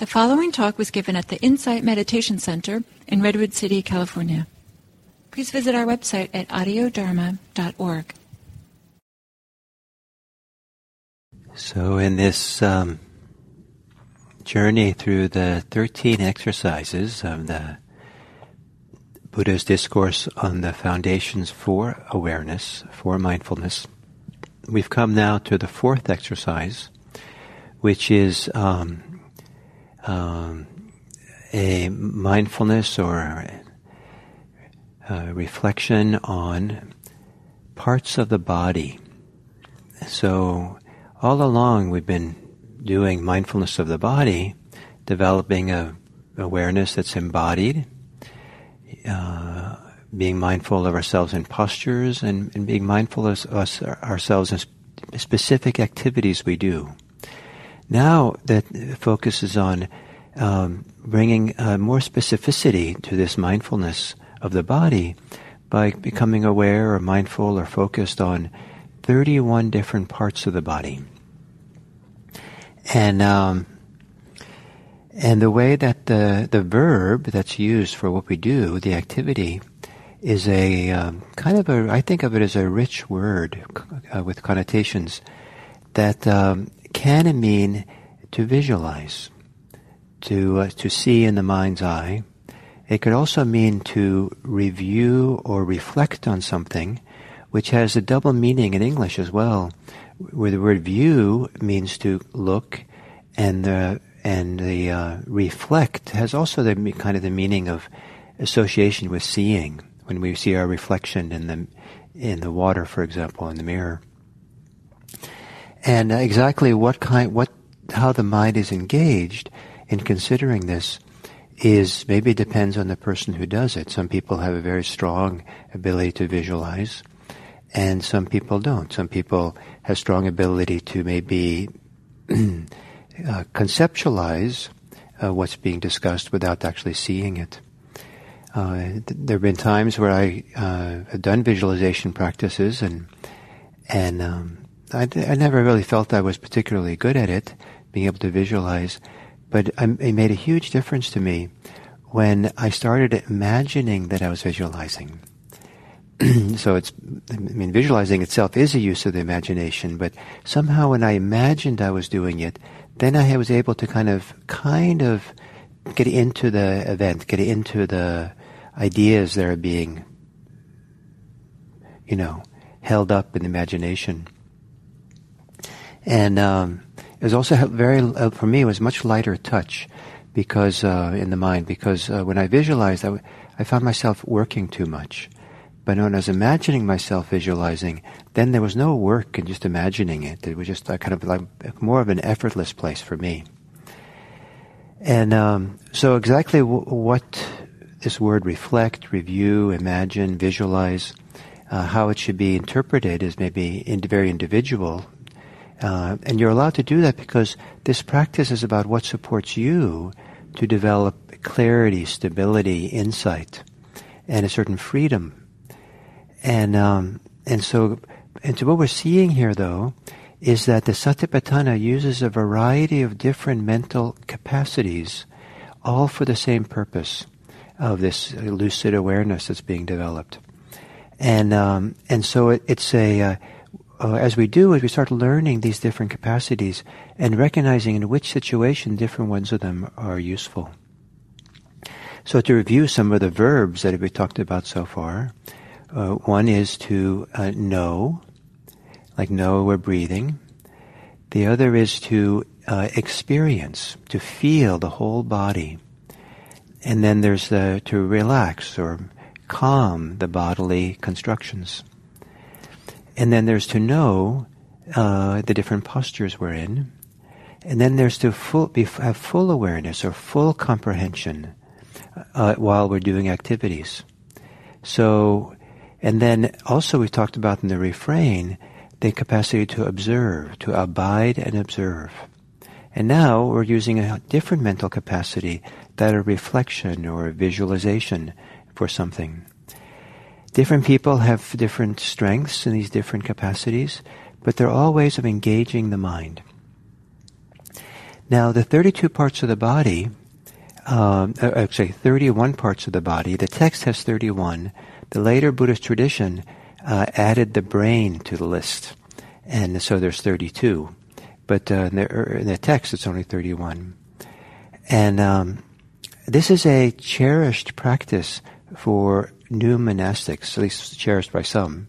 The following talk was given at the Insight Meditation Center in Redwood City, California. Please visit our website at audiodharma.org. So, in this um, journey through the 13 exercises of the Buddha's discourse on the foundations for awareness, for mindfulness, we've come now to the fourth exercise, which is um, um, a mindfulness or a reflection on parts of the body. So, all along we've been doing mindfulness of the body, developing a awareness that's embodied, uh, being mindful of ourselves in postures, and, and being mindful of us, ourselves in specific activities we do. Now that focuses on um, bringing uh, more specificity to this mindfulness of the body by becoming aware or mindful or focused on 31 different parts of the body. And um, and the way that the the verb that's used for what we do, the activity, is a um, kind of a I think of it as a rich word uh, with connotations that um, can mean to visualize, to uh, to see in the mind's eye. It could also mean to review or reflect on something, which has a double meaning in English as well, where the word view means to look, and the and the uh, reflect has also the kind of the meaning of association with seeing. When we see our reflection in the in the water, for example, in the mirror, and exactly what kind what how the mind is engaged in considering this is maybe depends on the person who does it. Some people have a very strong ability to visualize, and some people don't. Some people have strong ability to maybe uh, conceptualize uh, what's being discussed without actually seeing it. Uh, th- there have been times where I uh, have done visualization practices, and and um, I, I never really felt I was particularly good at it being able to visualize. But um, it made a huge difference to me when I started imagining that I was visualizing. so it's, I mean, visualizing itself is a use of the imagination, but somehow when I imagined I was doing it, then I was able to kind of, kind of get into the event, get into the ideas that are being, you know, held up in the imagination. And um, it was also very, uh, for me, it was much lighter touch because, uh, in the mind, because uh, when I visualized, I, w- I found myself working too much. But when I was imagining myself visualizing, then there was no work in just imagining it. It was just a kind of like more of an effortless place for me. And um, so, exactly w- what this word reflect, review, imagine, visualize, uh, how it should be interpreted is maybe in, very individual, uh, and you're allowed to do that because this practice is about what supports you to develop clarity, stability, insight, and a certain freedom. And um, and so, and so what we're seeing here, though, is that the Satipatthana uses a variety of different mental capacities, all for the same purpose of this lucid awareness that's being developed. And um, and so it, it's a uh, uh, as we do, as we start learning these different capacities and recognizing in which situation different ones of them are useful. So to review some of the verbs that we talked about so far, uh, one is to uh, know, like know we're breathing. The other is to uh, experience, to feel the whole body. And then there's the to relax or calm the bodily constructions. And then there's to know uh, the different postures we're in. And then there's to full, be, have full awareness or full comprehension uh, while we're doing activities. So, and then also we talked about in the refrain the capacity to observe, to abide and observe. And now we're using a different mental capacity, that a reflection or a visualization for something. Different people have different strengths in these different capacities, but they're all ways of engaging the mind. Now, the 32 parts of the body, um, actually 31 parts of the body, the text has 31. The later Buddhist tradition uh, added the brain to the list. And so there's 32. But uh, in, the, er, in, the, text, it's only 31. And um, this is a cherished practice for new monastics, at least cherished by some.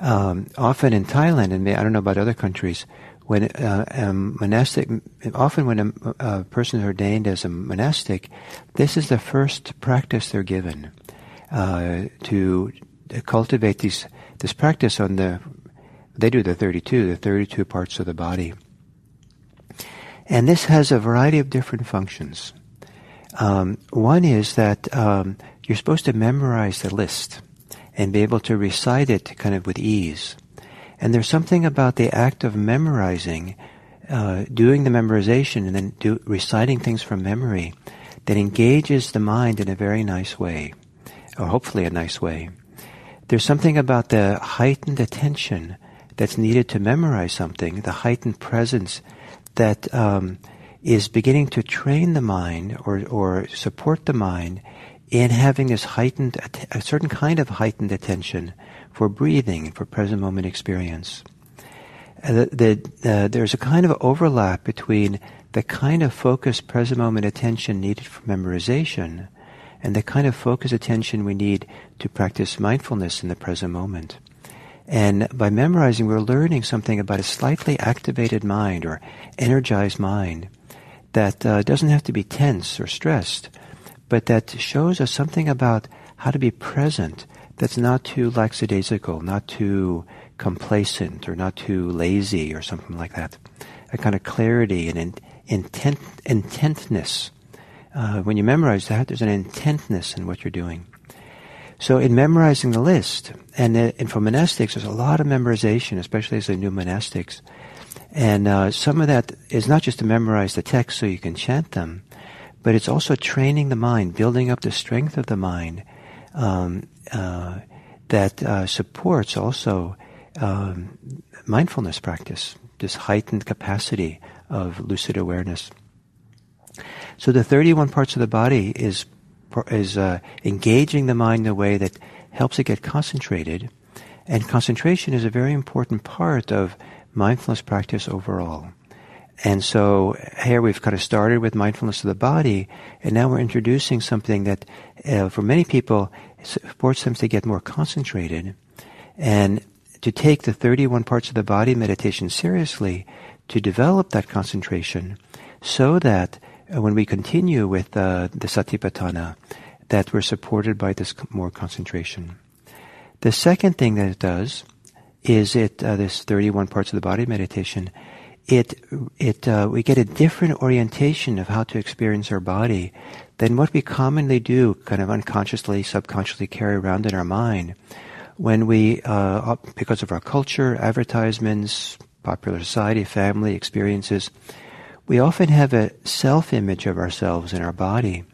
Um, often in Thailand, and I don't know about other countries, when uh, a monastic, often when a, a, person is ordained as a monastic, this is the first practice they're given uh, to cultivate these this practice on the. They do the 32, the 32 parts of the body, and this has a variety of different functions. Um, one is that um, you're supposed to memorize the list and be able to recite it kind of with ease. And there's something about the act of memorizing, uh, doing the memorization and then do, reciting things from memory that engages the mind in a very nice way, or hopefully a nice way. There's something about the heightened attention that's needed to memorize something, the heightened presence that um, is beginning to train the mind or, or support the mind in having this heightened, a certain kind of heightened attention for breathing, for present moment experience. Uh, the, the, uh, there's a kind of overlap between the kind of focused present moment attention needed for memorization and the kind of focused attention we need to practice mindfulness in the present moment. And by memorizing, we're learning something about a slightly activated mind or energized mind that uh, doesn't have to be tense or stressed, but that shows us something about how to be present that's not too lackadaisical, not too complacent, or not too lazy, or something like that. A kind of clarity and in, intent, intentness. Uh, when you memorize that, there's an intentness in what you're doing. So in memorizing the list, and, uh, and for monastics, there's a lot of memorization, especially as a new monastics. And uh, some of that is not just to memorize the text so you can chant them, but it's also training the mind, building up the strength of the mind, um, uh, that uh, supports also um, mindfulness practice, this heightened capacity of lucid awareness. So the 31 parts of the body is is uh, engaging the mind in a way that helps it get concentrated, and concentration is a very important part of mindfulness practice overall. And so here we've kind of started with mindfulness of the body, and now we're introducing something that, uh, for many people, supports them to get more concentrated and to take the 31 parts of the body meditation seriously to develop that concentration so that uh, when we continue with uh, the satipatthana that we're supported by this more concentration. The second thing that it does is it uh, this 31 parts of the body meditation it it uh, we get a different orientation of how to experience our body than what we commonly do, kind of unconsciously, subconsciously carry around in our mind when we, uh, because of our culture, advertisements, popular society, family experiences, we often have a self-image of ourselves in our body,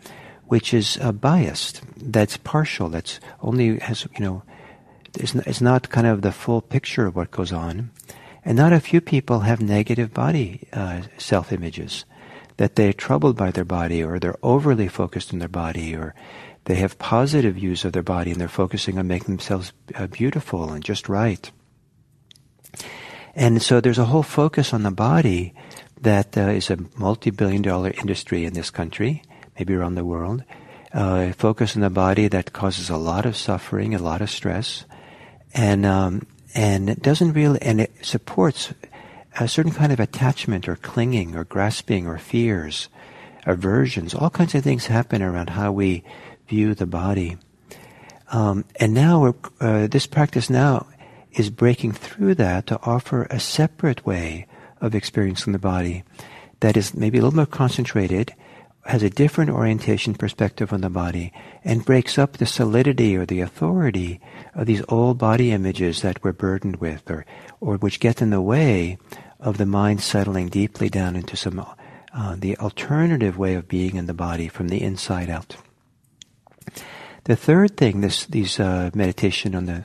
which is uh, biased. That's partial. That's only has you know, it's not kind of the full picture of what goes on. And not a few people have negative body uh, self images, that they're troubled by their body or they're overly focused on their body or they have positive views of their body and they're focusing on making themselves uh, beautiful and just right. And so there's a whole focus on the body that uh, is a multi-billion dollar industry in this country, maybe around the world. Uh, focus on the body that causes a lot of suffering, a lot of stress, and um, and it doesn't really, and it supports a certain kind of attachment or clinging or grasping or fears, aversions. All kinds of things happen around how we view the body. Um, and now uh, this practice now is breaking through that to offer a separate way of experiencing the body that is maybe a little more concentrated has a different orientation perspective on the body and breaks up the solidity or the authority of these old body images that we're burdened with or, or which get in the way of the mind settling deeply down into some uh, the alternative way of being in the body from the inside out. The third thing this these uh, meditation on the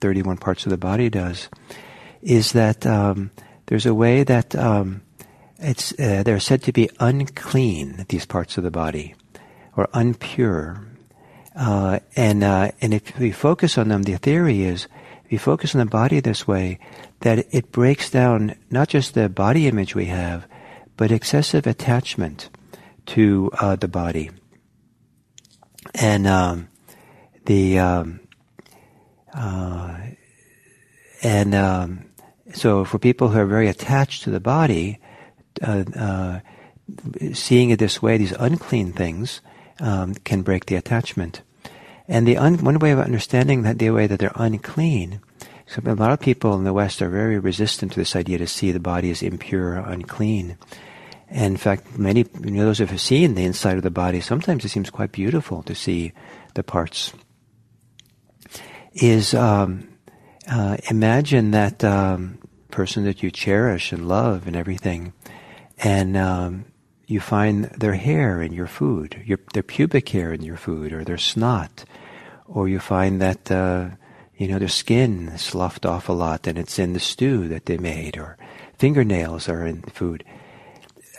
31 parts of the body does is that um, there's a way that um, it's uh, they're said to be unclean. These parts of the body, or unpure. Uh, and uh, and if we focus on them, the theory is if you focus on the body this way, that it breaks down not just the body image we have, but excessive attachment to uh, the body. And um, the um, uh, and um, so for people who are very attached to the body, uh, uh, seeing it this way, these unclean things um, can break the attachment. And the un- one way of understanding that the way that they're unclean, so a lot of people in the West are very resistant to this idea to see the body as impure, unclean. And in fact, many you know, those who have seen the inside of the body, sometimes it seems quite beautiful to see the parts. Is um, uh, imagine that um, person that you cherish and love and everything, and um, you find their hair in your food, your, their pubic hair in your food, or their snot, or you find that uh, you know their skin sloughed off a lot and it's in the stew that they made, or fingernails are in food.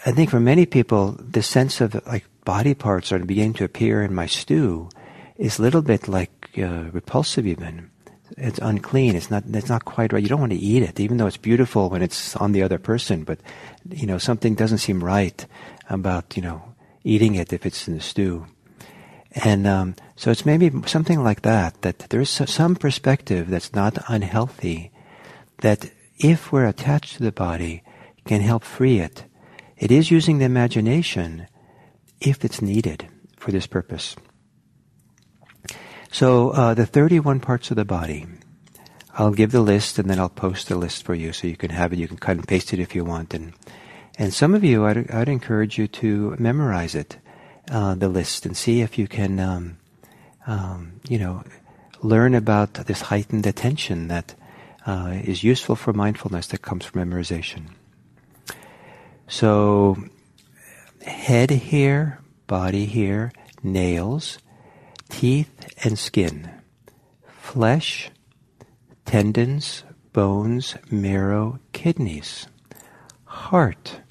I think for many people, the sense of like body parts are beginning to appear in my stew is a little bit like uh, repulsive even it's unclean. It's not. It's not quite right. You don't want to eat it, even though it's beautiful when it's on the other person. But you know, something doesn't seem right about you know eating it if it's in the stew. And um, so it's maybe something like that. That there's some perspective that's not unhealthy. That if we're attached to the body, can help free it. It is using the imagination if it's needed for this purpose. So uh, the 31 parts of the body. I'll give the list and then I'll post the list for you so you can have it. You can cut and paste it if you want. And and some of you, I'd, I'd encourage you to memorize it, uh, the list, and see if you can, um, um, you know, learn about this heightened attention that uh, is useful for mindfulness that comes from memorization. So, head here, body here, nails, teeth and skin, flesh, tendons, bones, marrow, kidneys, heart,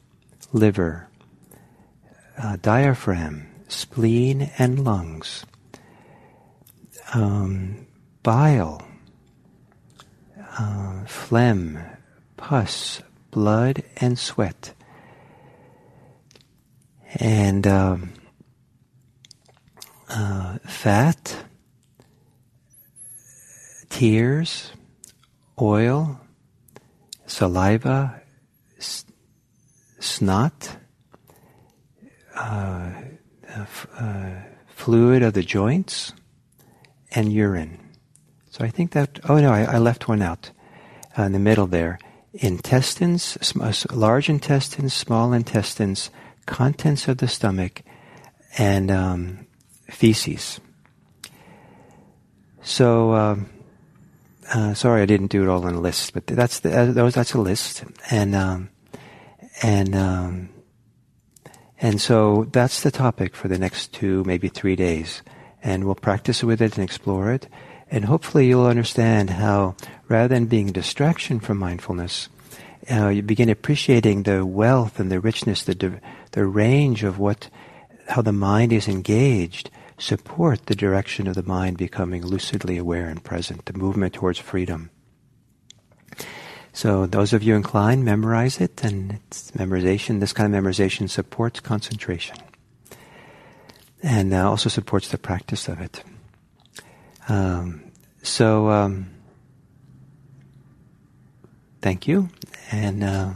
liver, uh, diaphragm, spleen and lungs, um, bile, uh, phlegm, pus, blood, and sweat. And um, uh, fat, tears, oil, saliva, s- snot, uh, uh, fluid of the joints, and urine. So I think that, oh no, I, I left one out uh, in the middle there. Intestines, sm- uh, large intestines, small intestines, contents of the stomach, and um, feces. So, um, uh, sorry, I didn't do it all in a list, but that's the, uh, that's a list, and um, and um, and so that's the topic for the next two, maybe three days, and we'll practice with it and explore it, and hopefully you'll understand how, rather than being a distraction from mindfulness, uh, you begin appreciating the wealth and the richness, the the range of what, how the mind is engaged support the direction of the mind becoming lucidly aware and present, the movement towards freedom. So those of you inclined, memorize it, and it's memorization. This kind of memorization supports concentration, and uh, also supports the practice of it. Um, so, um, thank you, and. Uh,